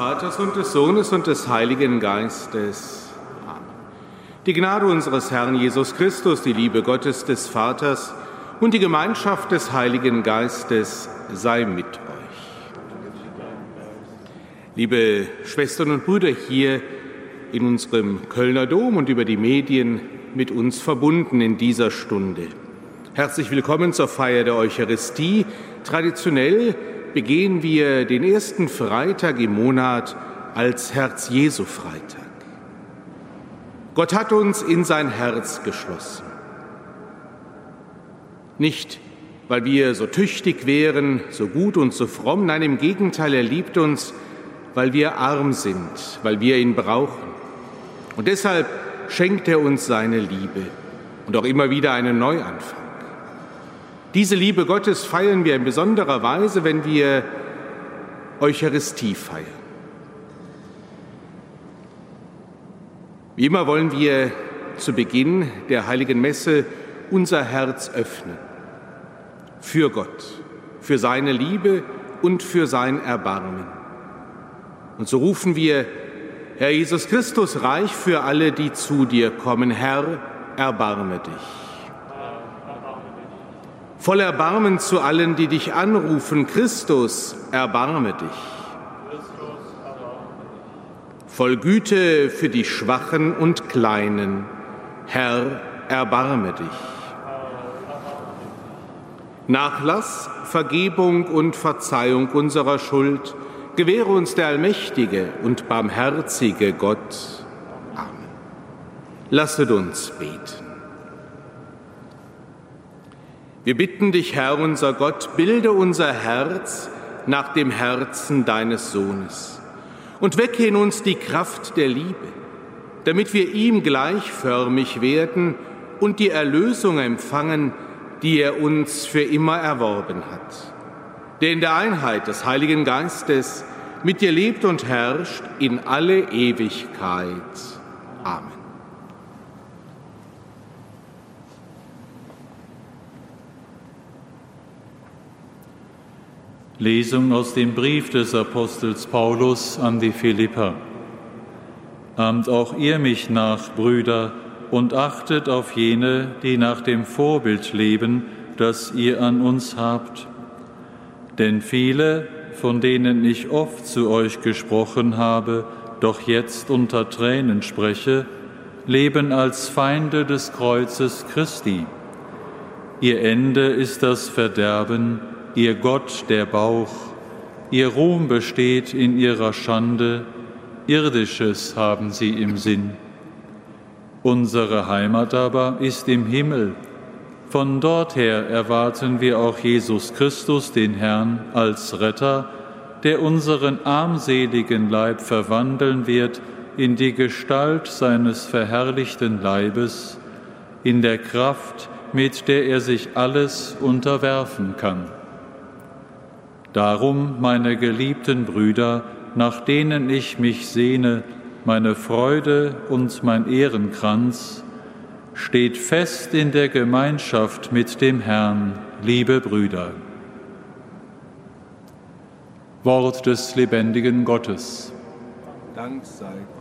Vaters und des Sohnes und des Heiligen Geistes. Amen. Die Gnade unseres Herrn Jesus Christus, die Liebe Gottes des Vaters und die Gemeinschaft des Heiligen Geistes sei mit euch. Liebe Schwestern und Brüder hier in unserem Kölner Dom und über die Medien mit uns verbunden in dieser Stunde. Herzlich willkommen zur Feier der Eucharistie. Traditionell begehen wir den ersten Freitag im Monat als Herz-Jesu-Freitag. Gott hat uns in sein Herz geschlossen. Nicht, weil wir so tüchtig wären, so gut und so fromm, nein, im Gegenteil, er liebt uns, weil wir arm sind, weil wir ihn brauchen. Und deshalb schenkt er uns seine Liebe und auch immer wieder einen Neuanfang. Diese Liebe Gottes feiern wir in besonderer Weise, wenn wir Eucharistie feiern. Wie immer wollen wir zu Beginn der heiligen Messe unser Herz öffnen. Für Gott, für seine Liebe und für sein Erbarmen. Und so rufen wir, Herr Jesus Christus, reich für alle, die zu dir kommen. Herr, erbarme dich voll Erbarmen zu allen, die dich anrufen, Christus, erbarme dich. Voll Güte für die Schwachen und Kleinen, Herr, erbarme dich. Nachlass, Vergebung und Verzeihung unserer Schuld gewähre uns der allmächtige und barmherzige Gott. Amen. Lasset uns beten. Wir bitten dich, Herr unser Gott, bilde unser Herz nach dem Herzen deines Sohnes und wecke in uns die Kraft der Liebe, damit wir ihm gleichförmig werden und die Erlösung empfangen, die er uns für immer erworben hat. Der in der Einheit des Heiligen Geistes mit dir lebt und herrscht in alle Ewigkeit. Amen. Lesung aus dem Brief des Apostels Paulus an die Philipper. Ahmt auch ihr mich nach, Brüder, und achtet auf jene, die nach dem Vorbild leben, das ihr an uns habt. Denn viele, von denen ich oft zu euch gesprochen habe, doch jetzt unter Tränen spreche, leben als Feinde des Kreuzes Christi. Ihr Ende ist das Verderben, ihr Gott der Bauch, ihr Ruhm besteht in ihrer Schande, irdisches haben sie im Sinn. Unsere Heimat aber ist im Himmel. Von dort her erwarten wir auch Jesus Christus, den Herrn, als Retter, der unseren armseligen Leib verwandeln wird in die Gestalt seines verherrlichten Leibes, in der Kraft, mit der er sich alles unterwerfen kann. Darum, meine geliebten Brüder, nach denen ich mich sehne, meine Freude und mein Ehrenkranz, steht fest in der Gemeinschaft mit dem Herrn, liebe Brüder. Wort des lebendigen Gottes. Dank sei Gott.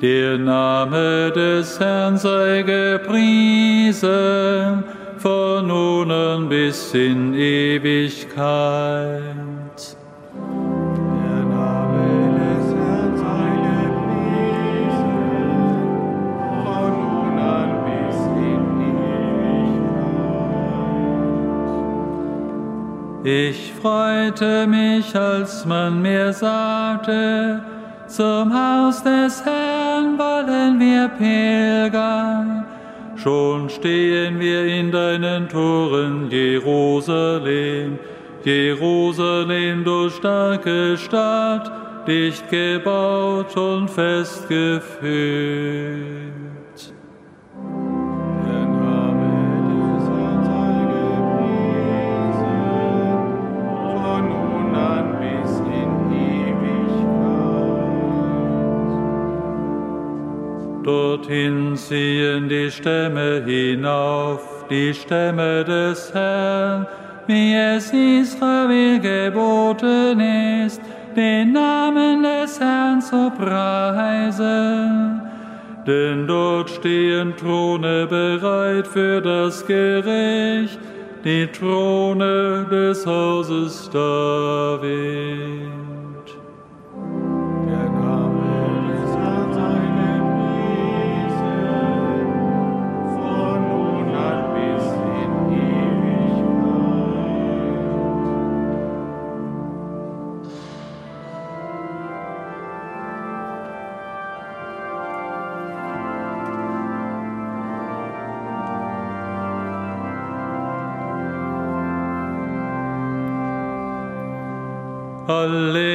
Der Name des Herrn sei gepriesen, von nun an bis in Ewigkeit. Der Name des Herrn sei gepriesen, von nun an bis in Ewigkeit. Ich freute mich, als man mir sagte, zum Haus des Herrn wollen wir pilgern. Schon stehen wir in deinen Toren, Jerusalem, Jerusalem, du starke Stadt, dicht gebaut und festgeführt. Dorthin ziehen die Stämme hinauf, die Stämme des Herrn, wie es Israel geboten ist, den Namen des Herrn zu preisen. Denn dort stehen Throne bereit für das Gericht, die Throne des Hauses David. Hallelujah.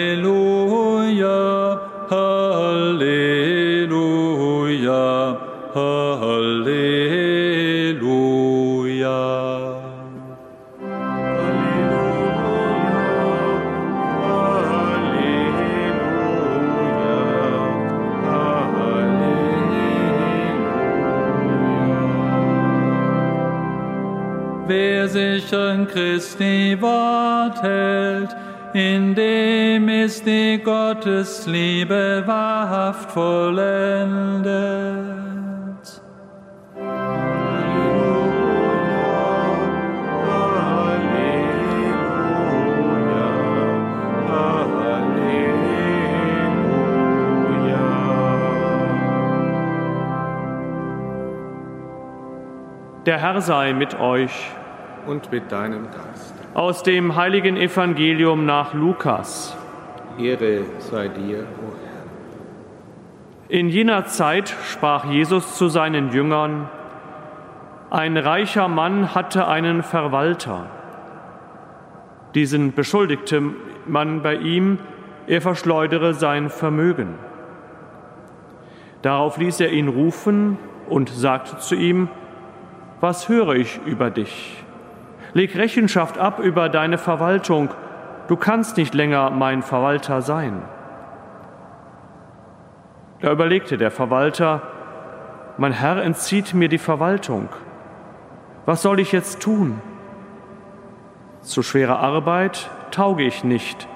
Die Gottesliebe wahrhaft vollendet. Der Herr sei mit euch. Und mit deinem Geist aus dem heiligen Evangelium nach Lukas. Ehre sei dir, o Herr. In jener Zeit sprach Jesus zu seinen Jüngern, ein reicher Mann hatte einen Verwalter. Diesen beschuldigte man bei ihm, er verschleudere sein Vermögen. Darauf ließ er ihn rufen und sagte zu ihm, was höre ich über dich? Leg Rechenschaft ab über deine Verwaltung. Du kannst nicht länger mein Verwalter sein. Da überlegte der Verwalter, mein Herr entzieht mir die Verwaltung. Was soll ich jetzt tun? Zu schwerer Arbeit tauge ich nicht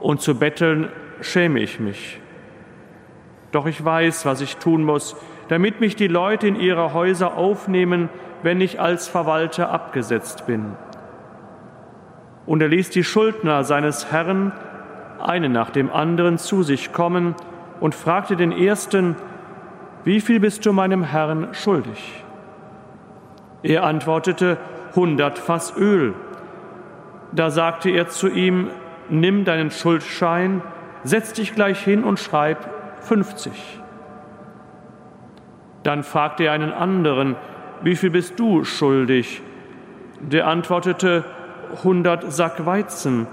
und zu betteln schäme ich mich. Doch ich weiß, was ich tun muss, damit mich die Leute in ihre Häuser aufnehmen wenn ich als Verwalter abgesetzt bin. Und er ließ die Schuldner seines Herrn einen nach dem anderen zu sich kommen und fragte den ersten, wie viel bist du meinem Herrn schuldig? Er antwortete, hundert Fass Öl. Da sagte er zu ihm, nimm deinen Schuldschein, setz dich gleich hin und schreib 50. Dann fragte er einen anderen, wie viel bist du schuldig? Der antwortete, hundert Sack Weizen.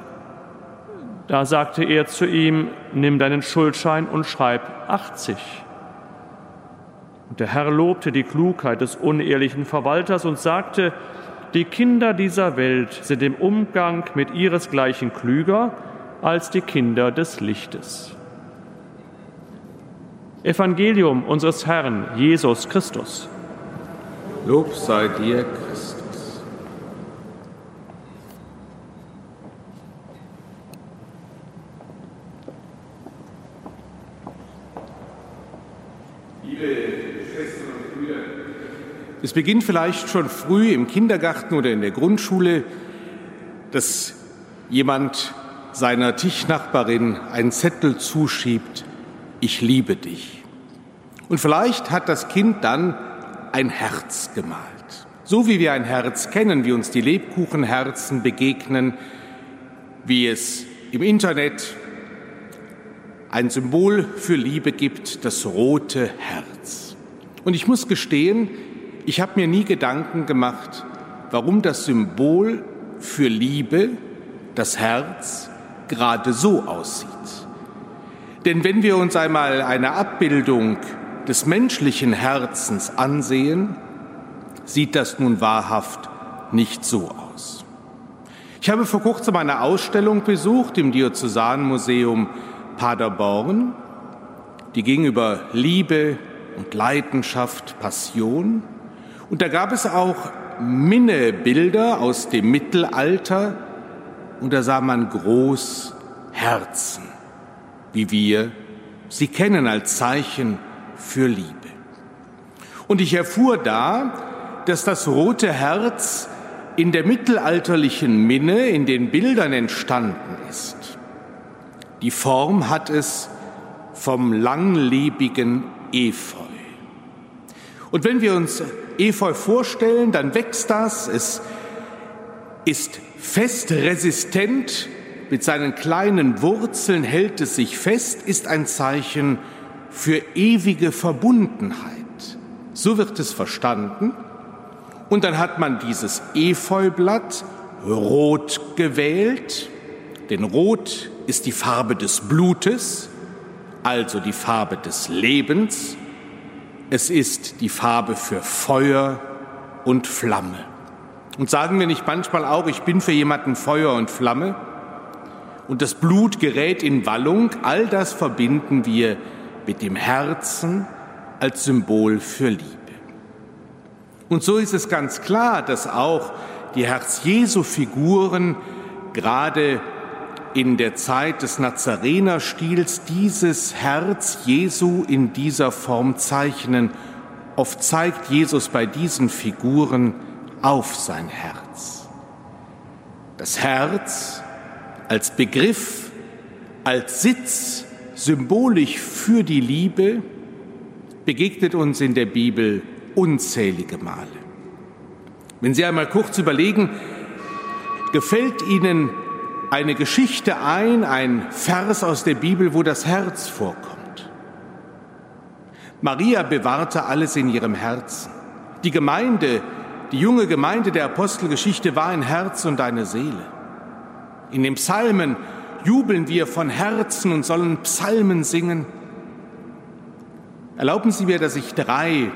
Da sagte er zu ihm, nimm deinen Schuldschein und schreib 80. Und der Herr lobte die Klugheit des unehrlichen Verwalters und sagte, die Kinder dieser Welt sind im Umgang mit ihresgleichen klüger als die Kinder des Lichtes. Evangelium unseres Herrn Jesus Christus. Lob sei dir, Christus. Liebe Schwestern und Brüder, es beginnt vielleicht schon früh im Kindergarten oder in der Grundschule, dass jemand seiner Tischnachbarin einen Zettel zuschiebt, ich liebe dich. Und vielleicht hat das Kind dann ein Herz gemalt. So wie wir ein Herz kennen, wie uns die Lebkuchenherzen begegnen, wie es im Internet ein Symbol für Liebe gibt, das rote Herz. Und ich muss gestehen, ich habe mir nie Gedanken gemacht, warum das Symbol für Liebe, das Herz, gerade so aussieht. Denn wenn wir uns einmal eine Abbildung des menschlichen Herzens ansehen, sieht das nun wahrhaft nicht so aus. Ich habe vor kurzem eine Ausstellung besucht im Diözesanmuseum Paderborn, die ging über Liebe und Leidenschaft, Passion. Und da gab es auch Minnebilder aus dem Mittelalter und da sah man groß Herzen, wie wir sie kennen als Zeichen für Liebe. Und ich erfuhr da, dass das rote Herz in der mittelalterlichen Minne in den Bildern entstanden ist. Die Form hat es vom langlebigen Efeu. Und wenn wir uns Efeu vorstellen, dann wächst das, es ist fest resistent, mit seinen kleinen Wurzeln hält es sich fest, ist ein Zeichen für ewige Verbundenheit. So wird es verstanden. Und dann hat man dieses Efeublatt rot gewählt, denn rot ist die Farbe des Blutes, also die Farbe des Lebens. Es ist die Farbe für Feuer und Flamme. Und sagen wir nicht manchmal auch, ich bin für jemanden Feuer und Flamme? Und das Blut gerät in Wallung, all das verbinden wir mit dem Herzen als Symbol für Liebe. Und so ist es ganz klar, dass auch die Herz-Jesu-Figuren gerade in der Zeit des Nazarenerstils dieses Herz Jesu in dieser Form zeichnen. Oft zeigt Jesus bei diesen Figuren auf sein Herz. Das Herz als Begriff, als Sitz symbolisch für die Liebe begegnet uns in der Bibel unzählige Male. Wenn Sie einmal kurz überlegen, gefällt Ihnen eine Geschichte ein, ein Vers aus der Bibel, wo das Herz vorkommt. Maria bewahrte alles in ihrem Herzen. Die Gemeinde, die junge Gemeinde der Apostelgeschichte war ein Herz und eine Seele. In den Psalmen jubeln wir von Herzen und sollen Psalmen singen. Erlauben Sie mir, dass ich drei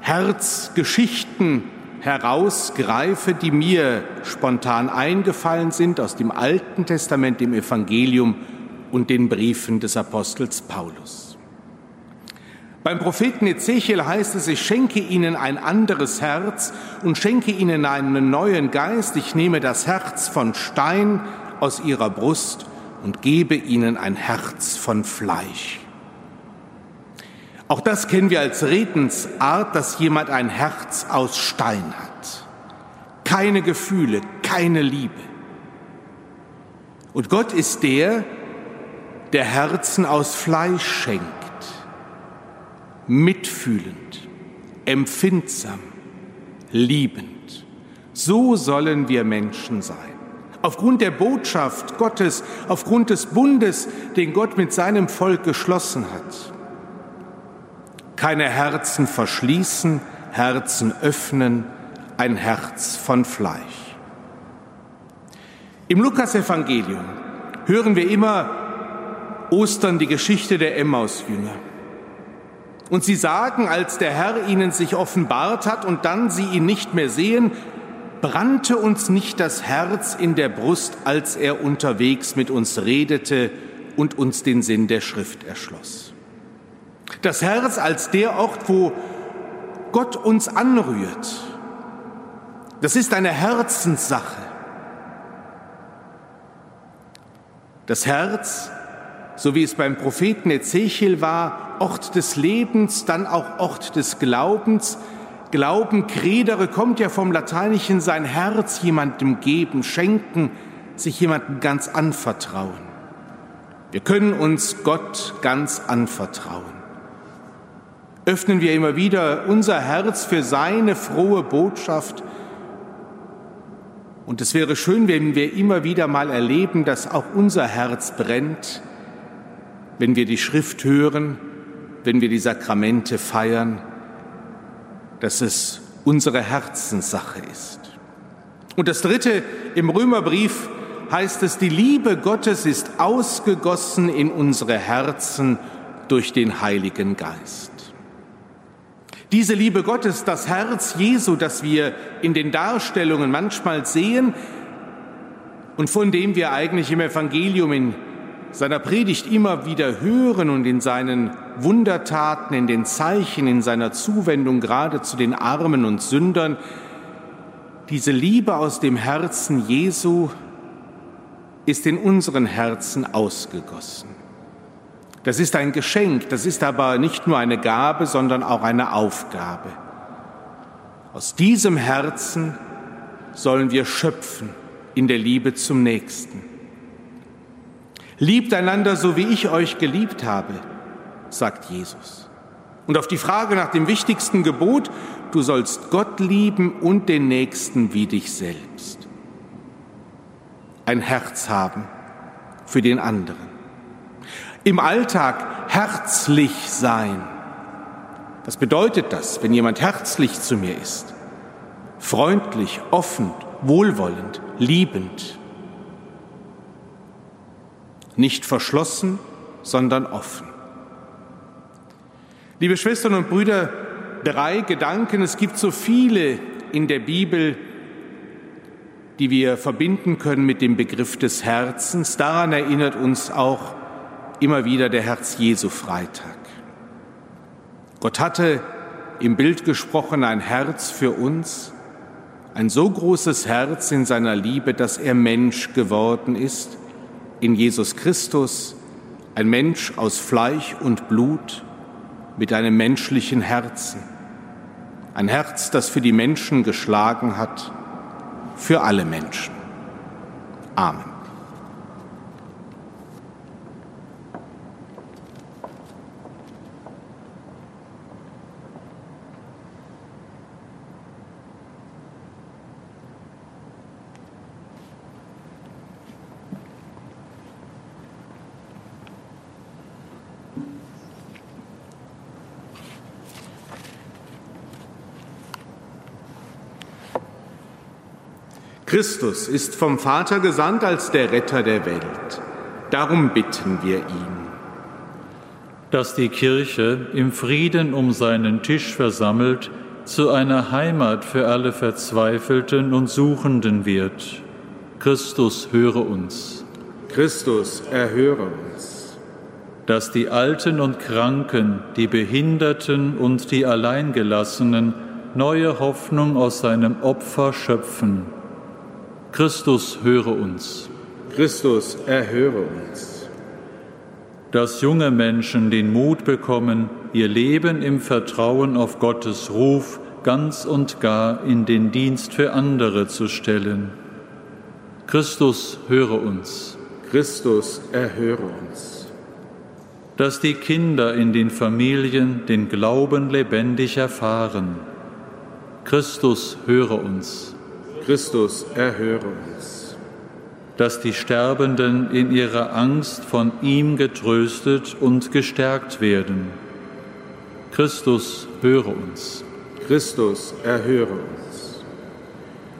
Herzgeschichten herausgreife, die mir spontan eingefallen sind aus dem Alten Testament, dem Evangelium und den Briefen des Apostels Paulus. Beim Propheten Ezechiel heißt es, ich schenke ihnen ein anderes Herz und schenke ihnen einen neuen Geist. Ich nehme das Herz von Stein aus ihrer Brust und gebe ihnen ein Herz von Fleisch. Auch das kennen wir als Redensart, dass jemand ein Herz aus Stein hat. Keine Gefühle, keine Liebe. Und Gott ist der, der Herzen aus Fleisch schenkt, mitfühlend, empfindsam, liebend. So sollen wir Menschen sein. Aufgrund der Botschaft Gottes, aufgrund des Bundes, den Gott mit seinem Volk geschlossen hat keine Herzen verschließen, Herzen öffnen, ein Herz von Fleisch. Im Lukasevangelium hören wir immer Ostern die Geschichte der Emmausjünger. Und sie sagen, als der Herr ihnen sich offenbart hat und dann sie ihn nicht mehr sehen, brannte uns nicht das Herz in der Brust, als er unterwegs mit uns redete und uns den Sinn der Schrift erschloss. Das Herz als der Ort, wo Gott uns anrührt. Das ist eine Herzenssache. Das Herz, so wie es beim Propheten Ezechiel war, Ort des Lebens, dann auch Ort des Glaubens. Glauben, credere, kommt ja vom Lateinischen sein Herz jemandem geben, schenken, sich jemandem ganz anvertrauen. Wir können uns Gott ganz anvertrauen öffnen wir immer wieder unser Herz für seine frohe Botschaft. Und es wäre schön, wenn wir immer wieder mal erleben, dass auch unser Herz brennt, wenn wir die Schrift hören, wenn wir die Sakramente feiern, dass es unsere Herzenssache ist. Und das Dritte im Römerbrief heißt es, die Liebe Gottes ist ausgegossen in unsere Herzen durch den Heiligen Geist. Diese Liebe Gottes, das Herz Jesu, das wir in den Darstellungen manchmal sehen und von dem wir eigentlich im Evangelium in seiner Predigt immer wieder hören und in seinen Wundertaten, in den Zeichen, in seiner Zuwendung gerade zu den Armen und Sündern, diese Liebe aus dem Herzen Jesu ist in unseren Herzen ausgegossen. Das ist ein Geschenk, das ist aber nicht nur eine Gabe, sondern auch eine Aufgabe. Aus diesem Herzen sollen wir schöpfen in der Liebe zum Nächsten. Liebt einander so, wie ich euch geliebt habe, sagt Jesus. Und auf die Frage nach dem wichtigsten Gebot, du sollst Gott lieben und den Nächsten wie dich selbst. Ein Herz haben für den anderen. Im Alltag herzlich sein. Was bedeutet das, wenn jemand herzlich zu mir ist? Freundlich, offen, wohlwollend, liebend. Nicht verschlossen, sondern offen. Liebe Schwestern und Brüder, drei Gedanken, es gibt so viele in der Bibel, die wir verbinden können mit dem Begriff des Herzens. Daran erinnert uns auch immer wieder der Herz Jesu Freitag. Gott hatte im Bild gesprochen ein Herz für uns, ein so großes Herz in seiner Liebe, dass er Mensch geworden ist, in Jesus Christus, ein Mensch aus Fleisch und Blut mit einem menschlichen Herzen, ein Herz, das für die Menschen geschlagen hat, für alle Menschen. Amen. Christus ist vom Vater gesandt als der Retter der Welt. Darum bitten wir ihn. Dass die Kirche im Frieden um seinen Tisch versammelt zu einer Heimat für alle Verzweifelten und Suchenden wird. Christus höre uns. Christus erhöre uns. Dass die Alten und Kranken, die Behinderten und die Alleingelassenen neue Hoffnung aus seinem Opfer schöpfen Christus, höre uns. Christus, erhöre uns. Dass junge Menschen den Mut bekommen, ihr Leben im Vertrauen auf Gottes Ruf ganz und gar in den Dienst für andere zu stellen. Christus, höre uns. Christus, erhöre uns. Dass die Kinder in den Familien den Glauben lebendig erfahren. Christus, höre uns. Christus, erhöre uns. Dass die Sterbenden in ihrer Angst von ihm getröstet und gestärkt werden. Christus, höre uns. Christus, erhöre uns.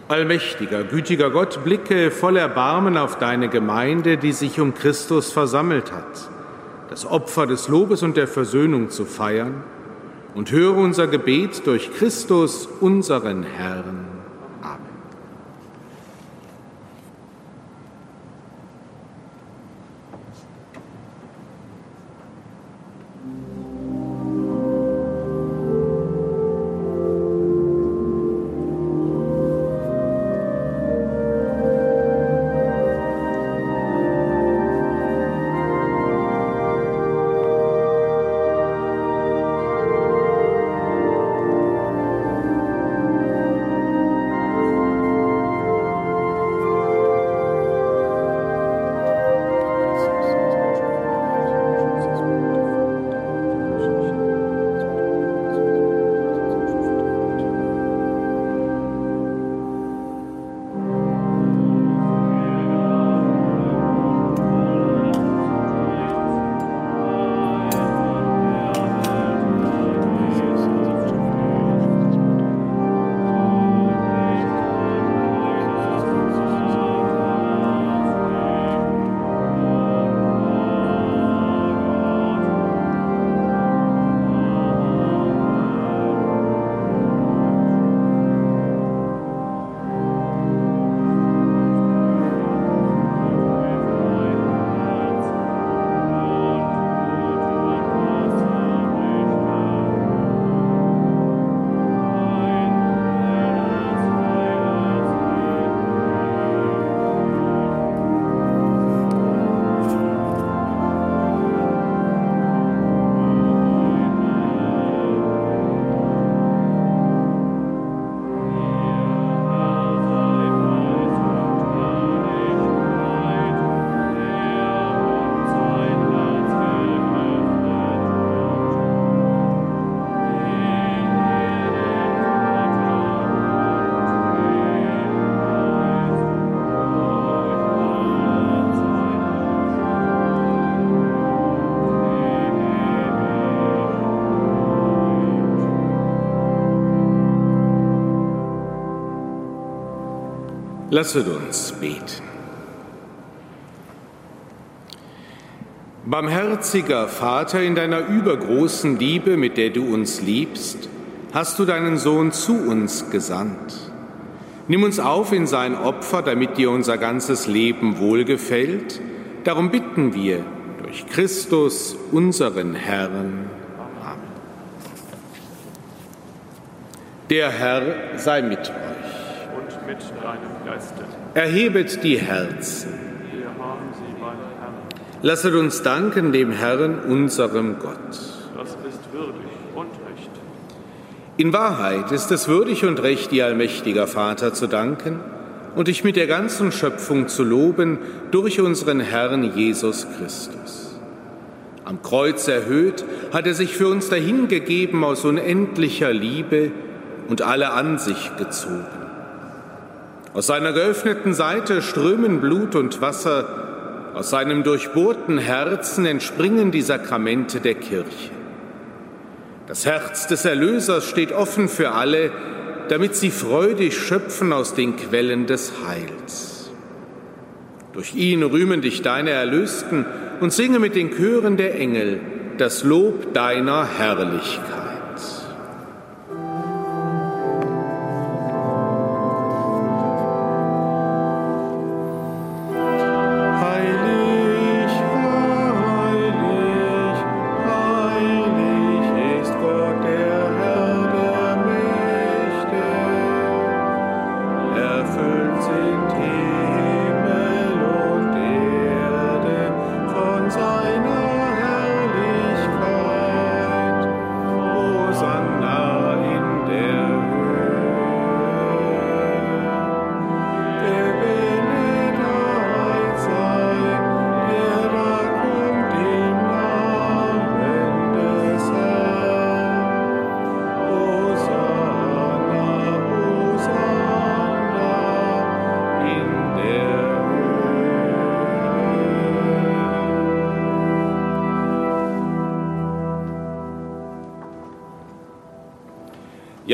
Allmächtiger, gütiger Gott, blicke voll Erbarmen auf deine Gemeinde, die sich um Christus versammelt hat, das Opfer des Lobes und der Versöhnung zu feiern, und höre unser Gebet durch Christus, unseren Herrn. Lasset uns beten. Barmherziger Vater, in deiner übergroßen Liebe, mit der du uns liebst, hast du deinen Sohn zu uns gesandt. Nimm uns auf in sein Opfer, damit dir unser ganzes Leben wohlgefällt. Darum bitten wir durch Christus, unseren Herrn. Amen. Der Herr sei mit euch. Mit deinem Geiste. Erhebet die Herzen. Wir haben sie beim Herrn. Lasset uns danken dem Herrn, unserem Gott. Das ist würdig und recht. In Wahrheit ist es würdig und recht, dir allmächtiger Vater zu danken und dich mit der ganzen Schöpfung zu loben durch unseren Herrn Jesus Christus. Am Kreuz erhöht hat er sich für uns dahingegeben aus unendlicher Liebe und alle an sich gezogen. Aus seiner geöffneten Seite strömen Blut und Wasser, aus seinem durchbohrten Herzen entspringen die Sakramente der Kirche. Das Herz des Erlösers steht offen für alle, damit sie freudig schöpfen aus den Quellen des Heils. Durch ihn rühmen dich deine Erlösten und singe mit den Chören der Engel das Lob deiner Herrlichkeit.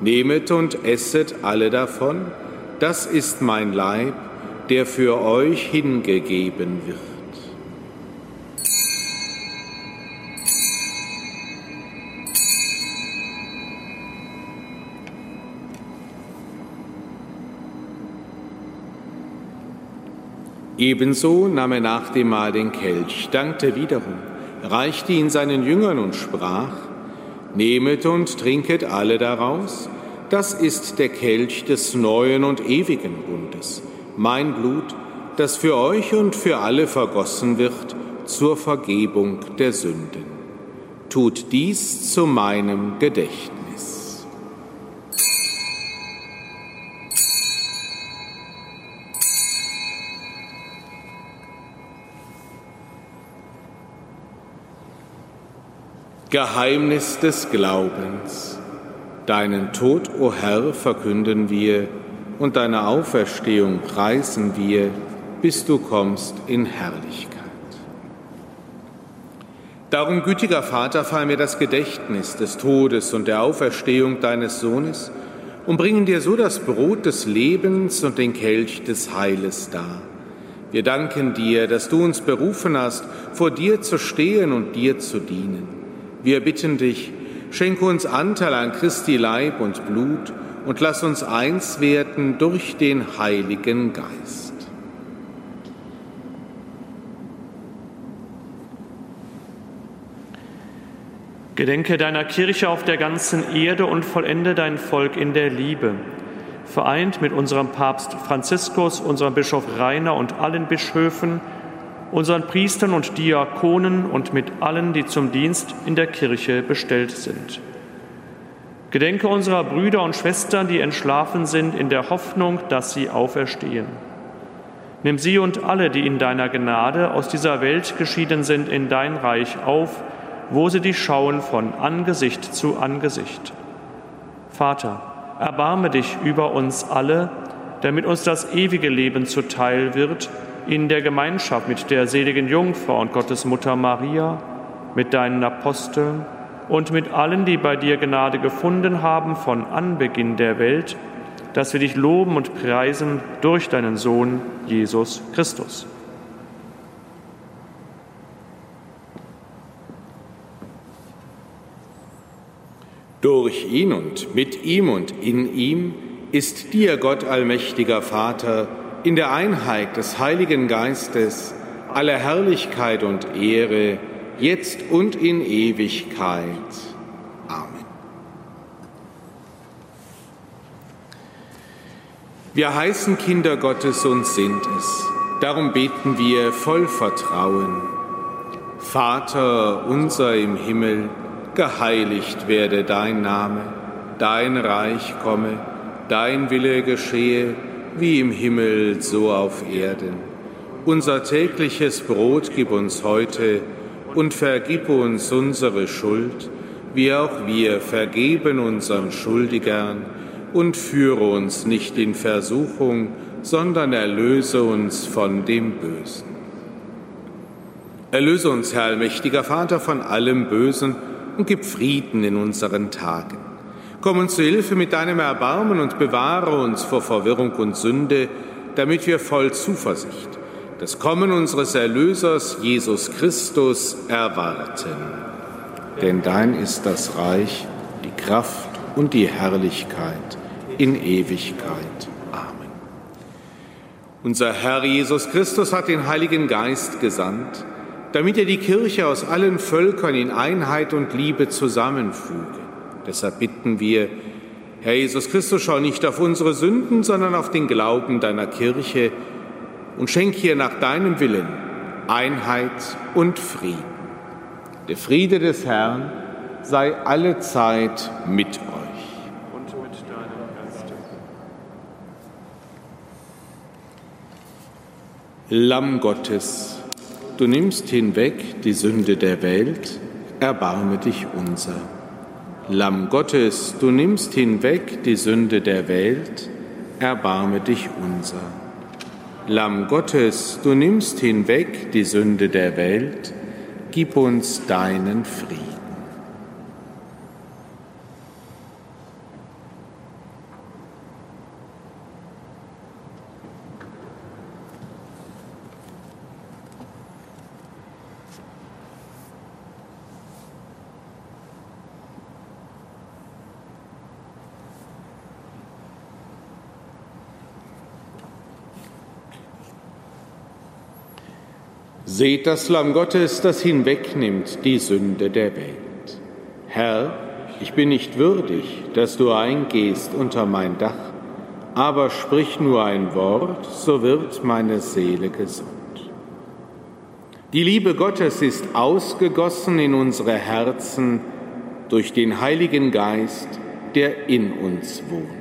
Nehmet und esset alle davon, das ist mein Leib, der für euch hingegeben wird. Ebenso nahm er nach dem Mahl den Kelch, dankte wiederum, reichte ihn seinen Jüngern und sprach, Nehmet und trinket alle daraus, das ist der Kelch des neuen und ewigen Bundes, mein Blut, das für euch und für alle vergossen wird zur Vergebung der Sünden. Tut dies zu meinem Gedächtnis. Geheimnis des Glaubens. Deinen Tod, o Herr, verkünden wir und deine Auferstehung preisen wir, bis du kommst in Herrlichkeit. Darum, gütiger Vater, fallen wir das Gedächtnis des Todes und der Auferstehung deines Sohnes und bringen dir so das Brot des Lebens und den Kelch des Heiles dar. Wir danken dir, dass du uns berufen hast, vor dir zu stehen und dir zu dienen. Wir bitten dich, schenke uns Anteil an Christi Leib und Blut und lass uns eins werden durch den Heiligen Geist. Gedenke deiner Kirche auf der ganzen Erde und vollende dein Volk in der Liebe. Vereint mit unserem Papst Franziskus, unserem Bischof Rainer und allen Bischöfen, unseren Priestern und Diakonen und mit allen, die zum Dienst in der Kirche bestellt sind. Gedenke unserer Brüder und Schwestern, die entschlafen sind, in der Hoffnung, dass sie auferstehen. Nimm sie und alle, die in deiner Gnade aus dieser Welt geschieden sind, in dein Reich auf, wo sie dich schauen von Angesicht zu Angesicht. Vater, erbarme dich über uns alle, damit uns das ewige Leben zuteil wird, in der Gemeinschaft mit der seligen Jungfrau und Gottesmutter Maria, mit deinen Aposteln, und mit allen, die bei dir Gnade gefunden haben von Anbeginn der Welt, dass wir dich loben und preisen durch deinen Sohn Jesus Christus. Durch ihn und mit ihm und in ihm ist dir, Gott allmächtiger Vater, in der Einheit des Heiligen Geistes aller Herrlichkeit und Ehre, jetzt und in Ewigkeit. Amen. Wir heißen Kinder Gottes und sind es. Darum beten wir voll Vertrauen. Vater unser im Himmel, geheiligt werde dein Name, dein Reich komme, dein Wille geschehe, wie im Himmel so auf Erden. Unser tägliches Brot gib uns heute, und vergib uns unsere Schuld, wie auch wir vergeben unseren Schuldigern, und führe uns nicht in Versuchung, sondern erlöse uns von dem Bösen. Erlöse uns, Herr allmächtiger Vater, von allem Bösen und gib Frieden in unseren Tagen. Komm uns zu Hilfe mit deinem Erbarmen und bewahre uns vor Verwirrung und Sünde, damit wir voll Zuversicht das Kommen unseres Erlösers Jesus Christus erwarten. Denn dein ist das Reich, die Kraft und die Herrlichkeit in Ewigkeit. Amen. Unser Herr Jesus Christus hat den Heiligen Geist gesandt, damit er die Kirche aus allen Völkern in Einheit und Liebe zusammenfüge. Deshalb bitten wir, Herr Jesus Christus, schau nicht auf unsere Sünden, sondern auf den Glauben deiner Kirche, und schenk hier nach deinem Willen Einheit und Frieden. Der Friede des Herrn sei alle Zeit mit euch. Und mit deinem Geiste. Lamm Gottes, du nimmst hinweg die Sünde der Welt, erbarme dich unser. Lamm Gottes, du nimmst hinweg die Sünde der Welt, erbarme dich unser. Lamm Gottes, du nimmst hinweg die Sünde der Welt, gib uns deinen Frieden. Seht das Lamm Gottes, das hinwegnimmt die Sünde der Welt. Herr, ich bin nicht würdig, dass du eingehst unter mein Dach, aber sprich nur ein Wort, so wird meine Seele gesund. Die Liebe Gottes ist ausgegossen in unsere Herzen durch den Heiligen Geist, der in uns wohnt.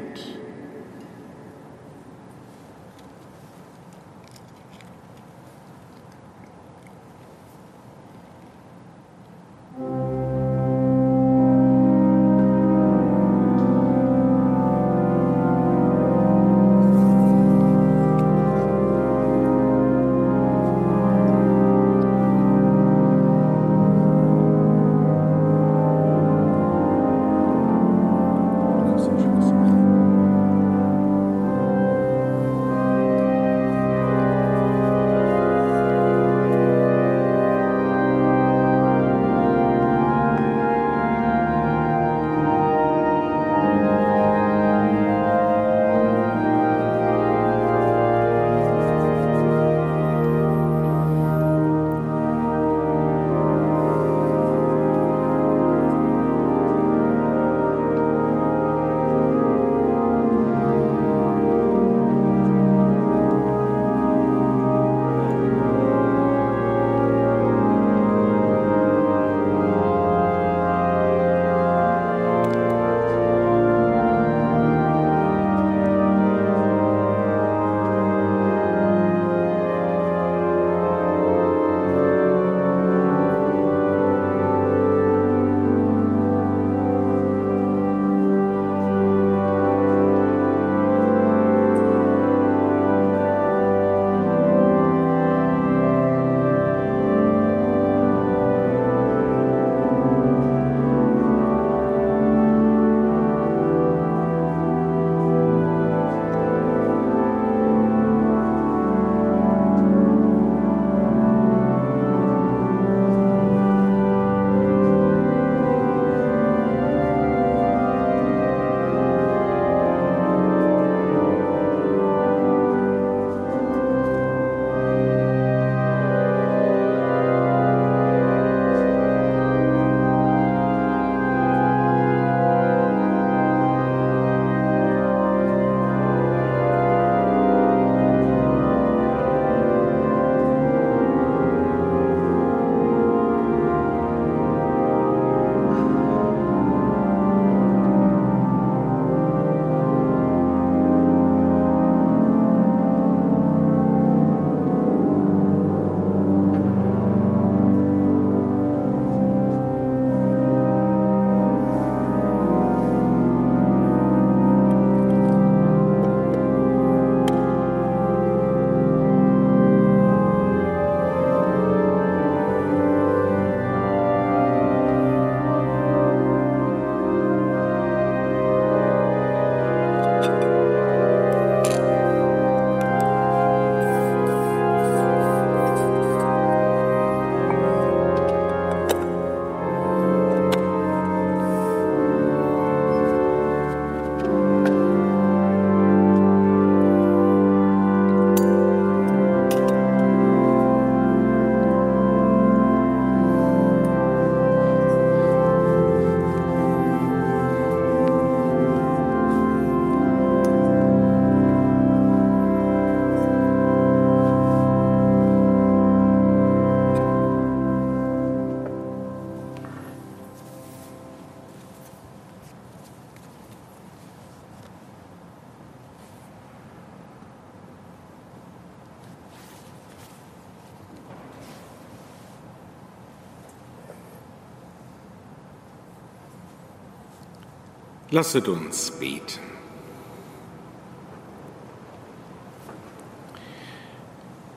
Lasset uns beten.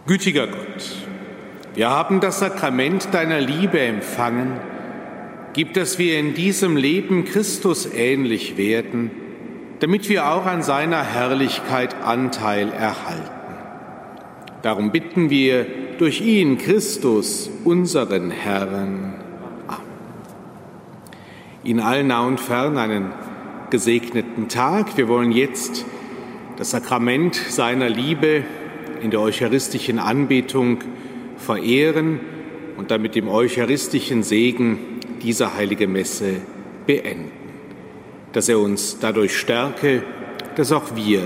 Gütiger Gott, wir haben das Sakrament deiner Liebe empfangen. Gib, dass wir in diesem Leben Christus ähnlich werden, damit wir auch an seiner Herrlichkeit Anteil erhalten. Darum bitten wir durch ihn, Christus, unseren Herrn. Amen. Ihnen allen nah und fern einen gesegneten Tag. Wir wollen jetzt das Sakrament seiner Liebe in der eucharistischen Anbetung verehren und damit dem eucharistischen Segen dieser heilige Messe beenden. Dass er uns dadurch stärke, dass auch wir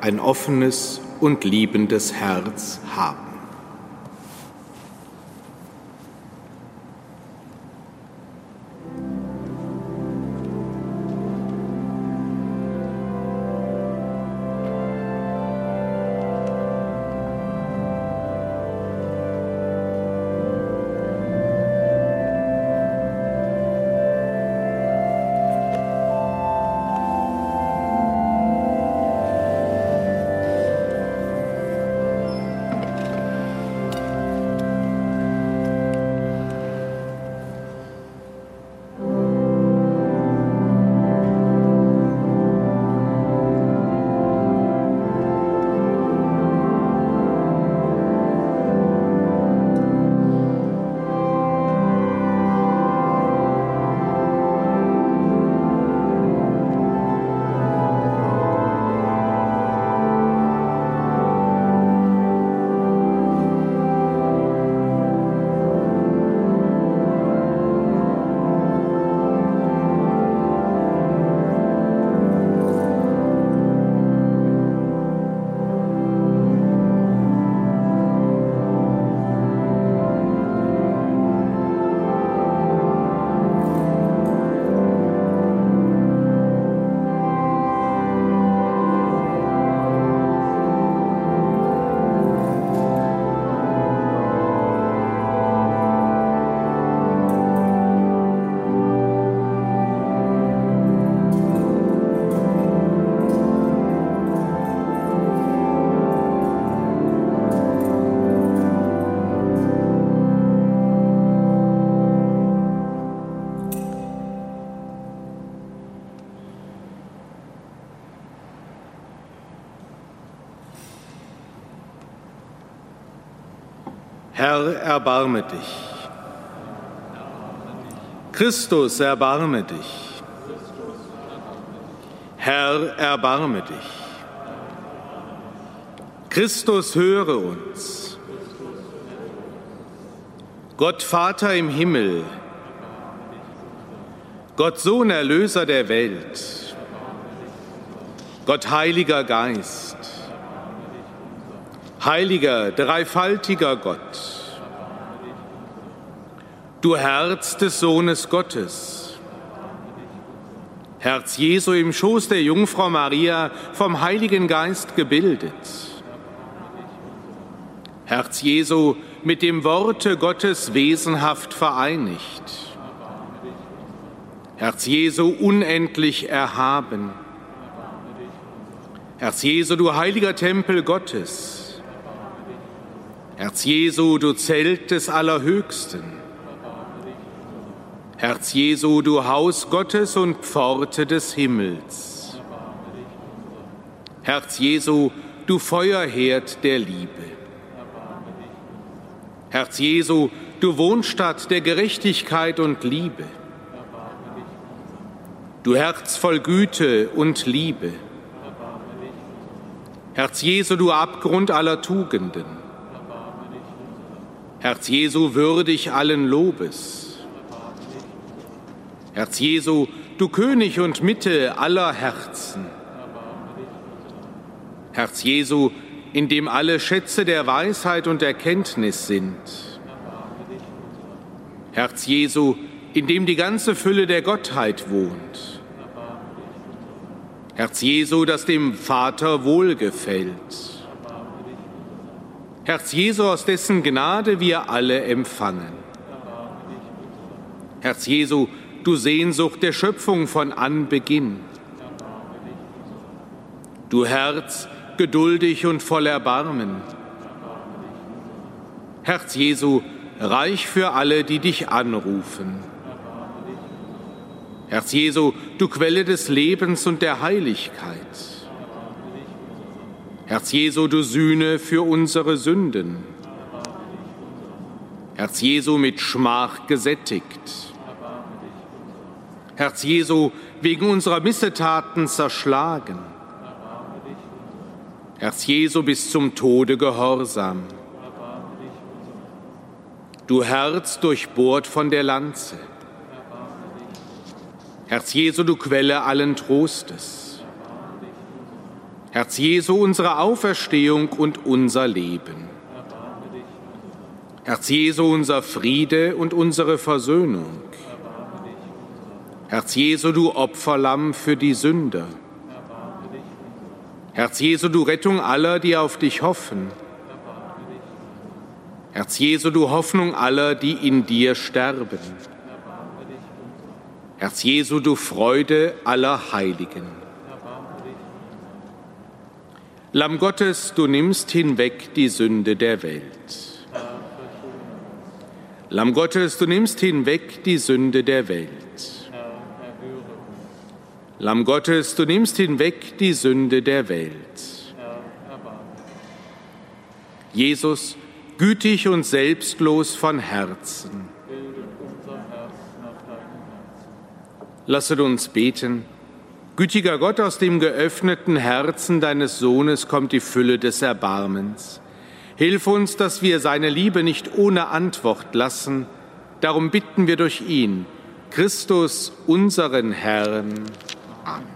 ein offenes und liebendes Herz haben. Herr, erbarme dich. Christus, erbarme dich. Herr, erbarme dich. Christus, höre uns. Gott Vater im Himmel, Gott Sohn, Erlöser der Welt, Gott Heiliger Geist, Heiliger, dreifaltiger Gott, du Herz des Sohnes Gottes. Herz Jesu im Schoß der Jungfrau Maria vom Heiligen Geist gebildet. Herz Jesu mit dem Worte Gottes wesenhaft vereinigt. Herz Jesu unendlich erhaben. Herz Jesu, du heiliger Tempel Gottes. Herz Jesu, du Zelt des Allerhöchsten. Herz Jesu, du Haus Gottes und Pforte des Himmels. Herz Jesu, du Feuerherd der Liebe. Herz Jesu, du Wohnstatt der Gerechtigkeit und Liebe. Du Herz voll Güte und Liebe. Herz Jesu, du Abgrund aller Tugenden. Herz Jesu, würdig allen Lobes. Herz Jesu, du König und Mitte aller Herzen. Herz Jesu, in dem alle Schätze der Weisheit und Erkenntnis sind. Herz Jesu, in dem die ganze Fülle der Gottheit wohnt. Herz Jesu, das dem Vater wohlgefällt. Herz Jesu, aus dessen Gnade wir alle empfangen. Herz Jesu, du Sehnsucht der Schöpfung von Anbeginn. Du Herz, geduldig und voll Erbarmen. Herz Jesu, reich für alle, die dich anrufen. Herz Jesu, du Quelle des Lebens und der Heiligkeit. Herz Jesu, du Sühne für unsere Sünden. Herz Jesu mit Schmach gesättigt. Herz Jesu, wegen unserer Missetaten zerschlagen. Herz Jesu bis zum Tode gehorsam. Du Herz durchbohrt von der Lanze. Herz Jesu, du Quelle allen Trostes. Herz Jesu, unsere Auferstehung und unser Leben. Herz Jesu, unser Friede und unsere Versöhnung. Herz Jesu, du Opferlamm für die Sünder. Herz Jesu, du Rettung aller, die auf dich hoffen. Herz Jesu, du Hoffnung aller, die in dir sterben. Herz Jesu, du Freude aller Heiligen. Lamm Gottes, du nimmst hinweg die Sünde der Welt. Lamm Gottes, du nimmst hinweg die Sünde der Welt. Lamm Gottes, du nimmst hinweg die Sünde der Welt. Jesus, gütig und selbstlos von Herzen. Lasset uns beten. Gütiger Gott, aus dem geöffneten Herzen deines Sohnes kommt die Fülle des Erbarmens. Hilf uns, dass wir seine Liebe nicht ohne Antwort lassen. Darum bitten wir durch ihn, Christus, unseren Herrn. Amen.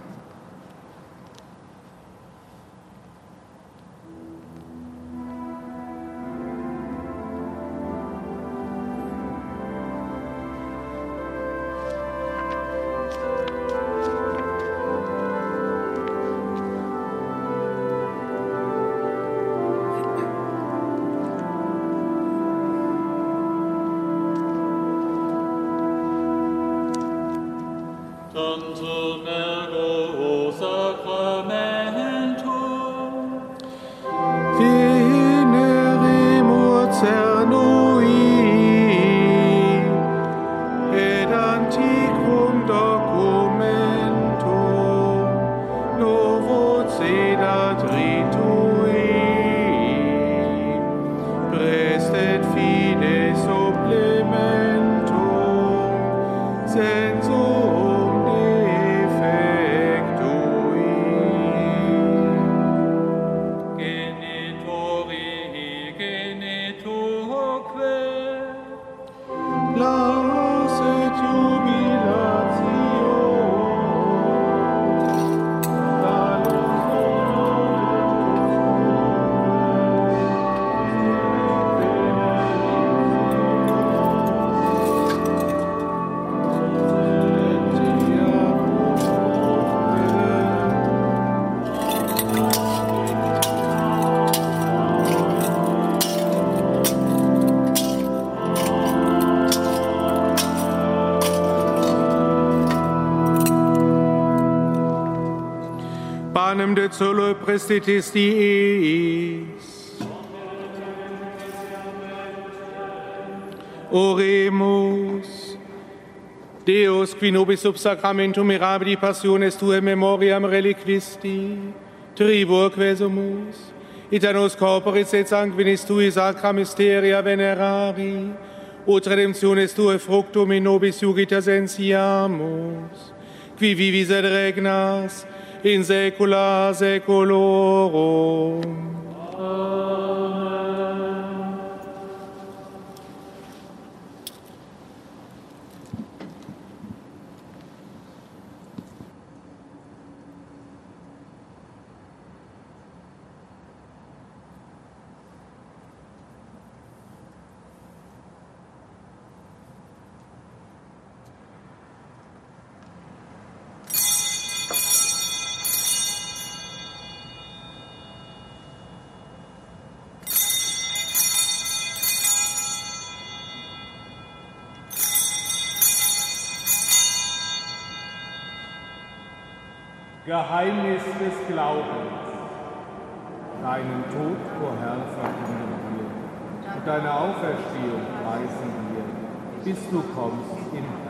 love. Solo prestitis diis. Oremus. Deus, qui nobis sub sacramentum mirabili passiones tue memoriam reliquisti, tribur quesumus, et annos corporis et sanguinis tui sacra mysteria venerari, ut redemptiones tue fructum in nobis jugita sensiamus, qui vivis et regnas, in saecula saeculorum. Geheimnis des Glaubens. Deinen Tod, o Herr, verkünden wir und deine Auferstehung preisen wir, bis du kommst in Herr.